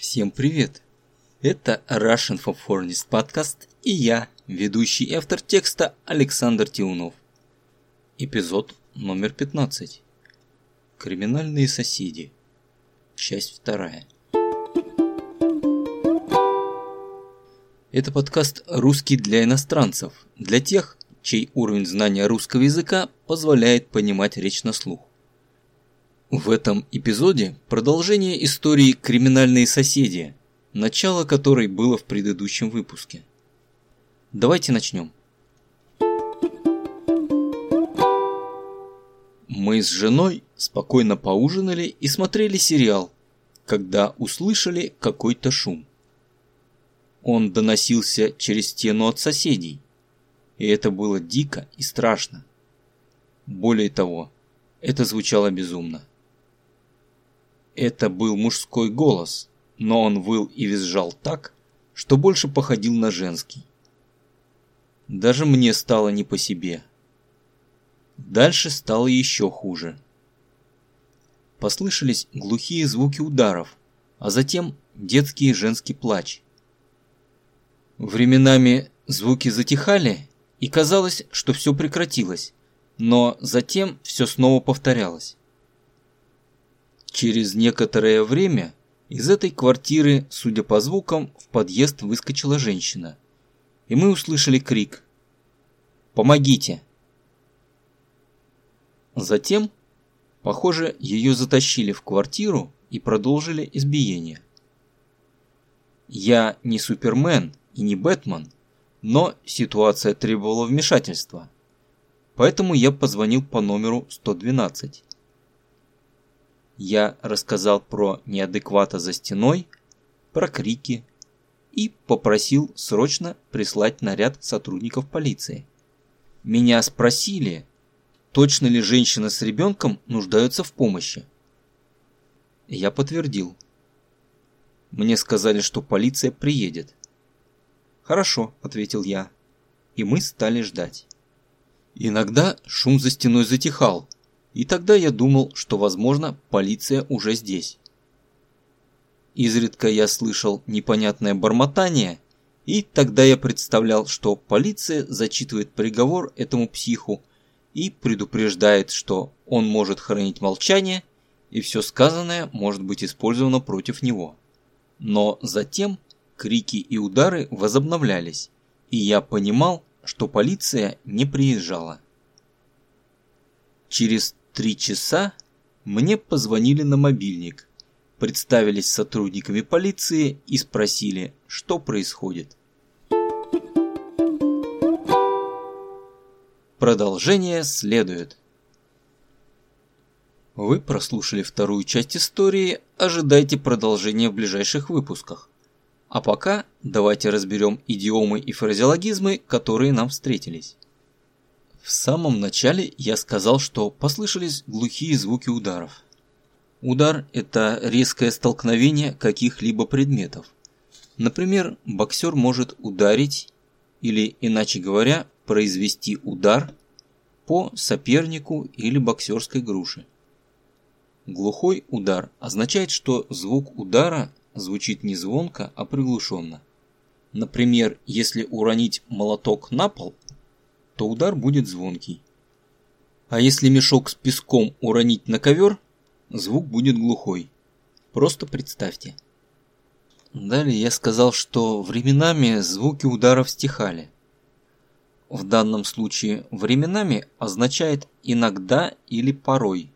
Всем привет! Это Russian for Foreigners подкаст и я, ведущий автор текста Александр Тиунов. Эпизод номер 15. Криминальные соседи. Часть вторая. Это подкаст «Русский для иностранцев», для тех, чей уровень знания русского языка позволяет понимать речь на слух. В этом эпизоде продолжение истории «Криминальные соседи», начало которой было в предыдущем выпуске. Давайте начнем. Мы с женой спокойно поужинали и смотрели сериал, когда услышали какой-то шум. Он доносился через стену от соседей, и это было дико и страшно. Более того, это звучало безумно. Это был мужской голос, но он выл и визжал так, что больше походил на женский. Даже мне стало не по себе. Дальше стало еще хуже. Послышались глухие звуки ударов, а затем детский и женский плач. Временами звуки затихали, и казалось, что все прекратилось, но затем все снова повторялось. Через некоторое время из этой квартиры, судя по звукам, в подъезд выскочила женщина. И мы услышали крик «Помогите!». Затем, похоже, ее затащили в квартиру и продолжили избиение. Я не Супермен и не Бэтмен, но ситуация требовала вмешательства. Поэтому я позвонил по номеру 112 я рассказал про неадеквата за стеной, про крики и попросил срочно прислать наряд сотрудников полиции. Меня спросили, точно ли женщина с ребенком нуждаются в помощи. Я подтвердил. Мне сказали, что полиция приедет. «Хорошо», — ответил я. И мы стали ждать. Иногда шум за стеной затихал, и тогда я думал, что, возможно, полиция уже здесь. Изредка я слышал непонятное бормотание, и тогда я представлял, что полиция зачитывает приговор этому психу и предупреждает, что он может хранить молчание, и все сказанное может быть использовано против него. Но затем крики и удары возобновлялись, и я понимал, что полиция не приезжала. Через три часа мне позвонили на мобильник, представились сотрудниками полиции и спросили, что происходит. Продолжение следует. Вы прослушали вторую часть истории, ожидайте продолжения в ближайших выпусках. А пока давайте разберем идиомы и фразеологизмы, которые нам встретились. В самом начале я сказал, что послышались глухие звуки ударов. Удар – это резкое столкновение каких-либо предметов. Например, боксер может ударить, или, иначе говоря, произвести удар по сопернику или боксерской груше. Глухой удар означает, что звук удара звучит не звонко, а приглушенно. Например, если уронить молоток на пол – то удар будет звонкий. А если мешок с песком уронить на ковер, звук будет глухой. Просто представьте. Далее я сказал, что временами звуки ударов стихали. В данном случае временами означает иногда или порой.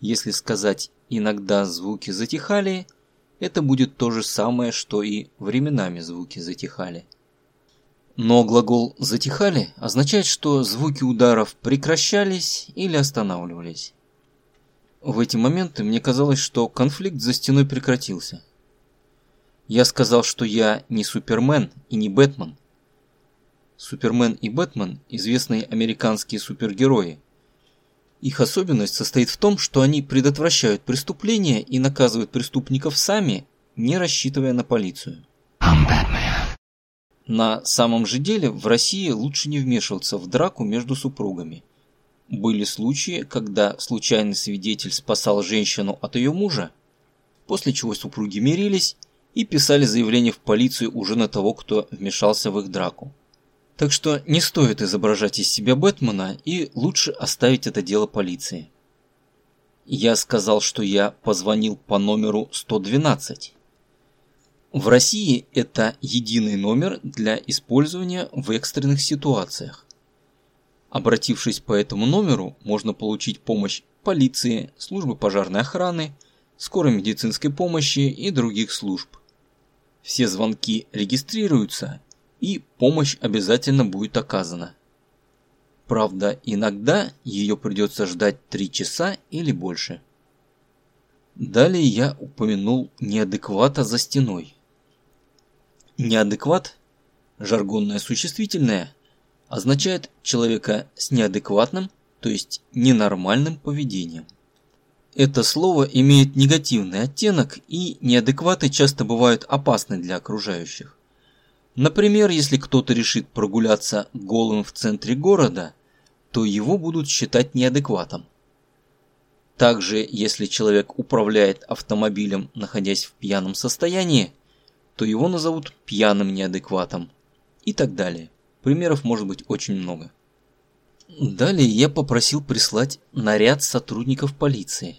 Если сказать иногда звуки затихали, это будет то же самое, что и временами звуки затихали. Но глагол «затихали» означает, что звуки ударов прекращались или останавливались. В эти моменты мне казалось, что конфликт за стеной прекратился. Я сказал, что я не Супермен и не Бэтмен. Супермен и Бэтмен – известные американские супергерои. Их особенность состоит в том, что они предотвращают преступления и наказывают преступников сами, не рассчитывая на полицию. I'm Batman. На самом же деле в России лучше не вмешиваться в драку между супругами. Были случаи, когда случайный свидетель спасал женщину от ее мужа, после чего супруги мирились и писали заявление в полицию уже на того, кто вмешался в их драку. Так что не стоит изображать из себя Бэтмена и лучше оставить это дело полиции. Я сказал, что я позвонил по номеру 112. В России это единый номер для использования в экстренных ситуациях. Обратившись по этому номеру, можно получить помощь полиции, службы пожарной охраны, скорой медицинской помощи и других служб. Все звонки регистрируются и помощь обязательно будет оказана. Правда, иногда ее придется ждать 3 часа или больше. Далее я упомянул неадеквата за стеной. Неадекват, жаргонное существительное, означает человека с неадекватным, то есть ненормальным поведением. Это слово имеет негативный оттенок и неадекваты часто бывают опасны для окружающих. Например, если кто-то решит прогуляться голым в центре города, то его будут считать неадекватом. Также, если человек управляет автомобилем, находясь в пьяном состоянии, то его назовут пьяным неадекватом и так далее. Примеров может быть очень много. Далее я попросил прислать наряд сотрудников полиции.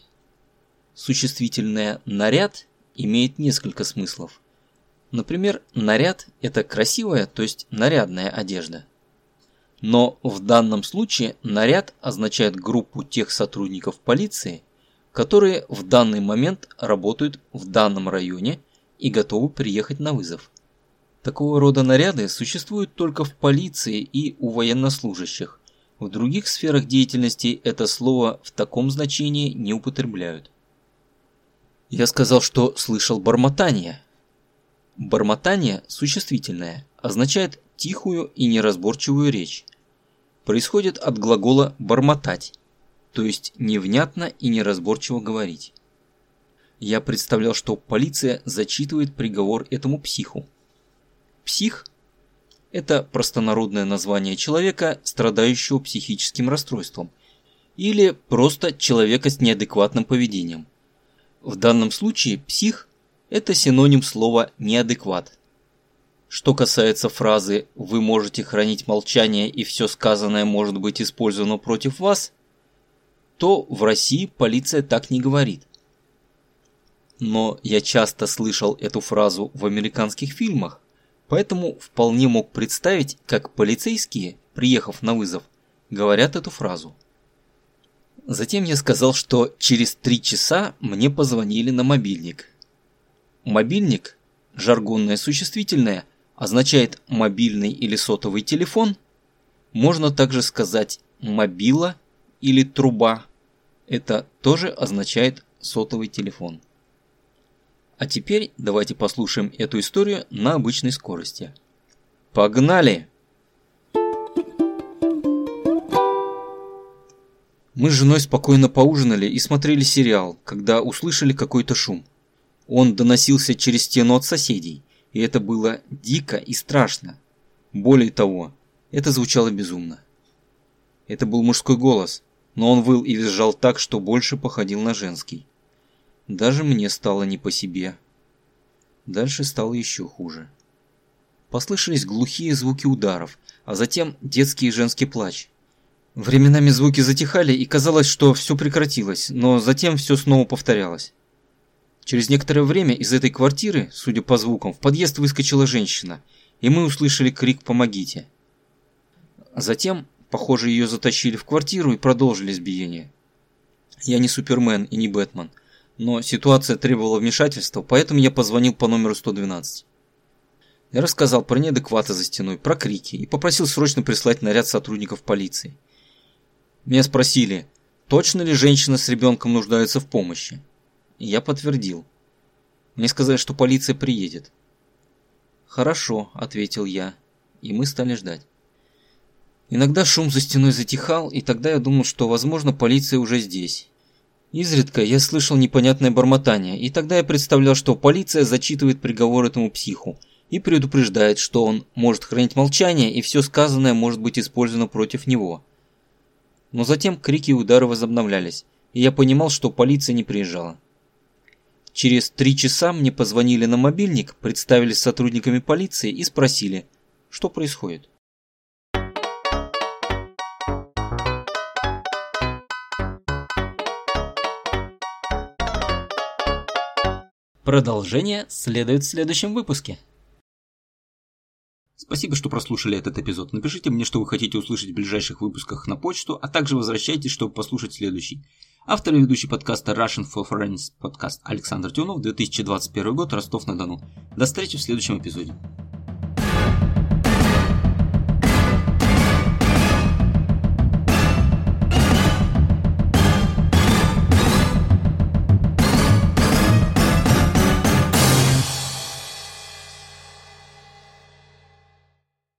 Существительное «наряд» имеет несколько смыслов. Например, наряд – это красивая, то есть нарядная одежда. Но в данном случае наряд означает группу тех сотрудников полиции, которые в данный момент работают в данном районе и готовы приехать на вызов. Такого рода наряды существуют только в полиции и у военнослужащих. В других сферах деятельности это слово в таком значении не употребляют. Я сказал, что слышал бормотание. Бормотание существительное, означает тихую и неразборчивую речь происходит от глагола «бормотать», то есть невнятно и неразборчиво говорить. Я представлял, что полиция зачитывает приговор этому психу. Псих – это простонародное название человека, страдающего психическим расстройством, или просто человека с неадекватным поведением. В данном случае псих – это синоним слова «неадекват», что касается фразы «вы можете хранить молчание и все сказанное может быть использовано против вас», то в России полиция так не говорит. Но я часто слышал эту фразу в американских фильмах, поэтому вполне мог представить, как полицейские, приехав на вызов, говорят эту фразу. Затем я сказал, что через три часа мне позвонили на мобильник. Мобильник, жаргонное существительное, означает мобильный или сотовый телефон. Можно также сказать мобила или труба. Это тоже означает сотовый телефон. А теперь давайте послушаем эту историю на обычной скорости. Погнали! Мы с женой спокойно поужинали и смотрели сериал, когда услышали какой-то шум. Он доносился через стену от соседей – и это было дико и страшно. Более того, это звучало безумно. Это был мужской голос, но он выл и визжал так, что больше походил на женский. Даже мне стало не по себе. Дальше стало еще хуже. Послышались глухие звуки ударов, а затем детский и женский плач. Временами звуки затихали, и казалось, что все прекратилось, но затем все снова повторялось. Через некоторое время из этой квартиры, судя по звукам, в подъезд выскочила женщина, и мы услышали крик «Помогите!». Затем, похоже, ее затащили в квартиру и продолжили избиение. Я не Супермен и не Бэтмен, но ситуация требовала вмешательства, поэтому я позвонил по номеру 112. Я рассказал про неадекваты за стеной, про крики и попросил срочно прислать наряд сотрудников полиции. Меня спросили, точно ли женщина с ребенком нуждается в помощи. Я подтвердил. Мне сказали, что полиция приедет. «Хорошо», – ответил я, и мы стали ждать. Иногда шум за стеной затихал, и тогда я думал, что, возможно, полиция уже здесь. Изредка я слышал непонятное бормотание, и тогда я представлял, что полиция зачитывает приговор этому психу и предупреждает, что он может хранить молчание, и все сказанное может быть использовано против него. Но затем крики и удары возобновлялись, и я понимал, что полиция не приезжала. Через три часа мне позвонили на мобильник, представились сотрудниками полиции и спросили, что происходит. Продолжение следует в следующем выпуске. Спасибо, что прослушали этот эпизод. Напишите мне, что вы хотите услышать в ближайших выпусках на почту, а также возвращайтесь, чтобы послушать следующий. Автор и ведущий подкаста Russian for Friends подкаст Александр Тюнов, 2021 год, Ростов-на-Дону. До встречи в следующем эпизоде.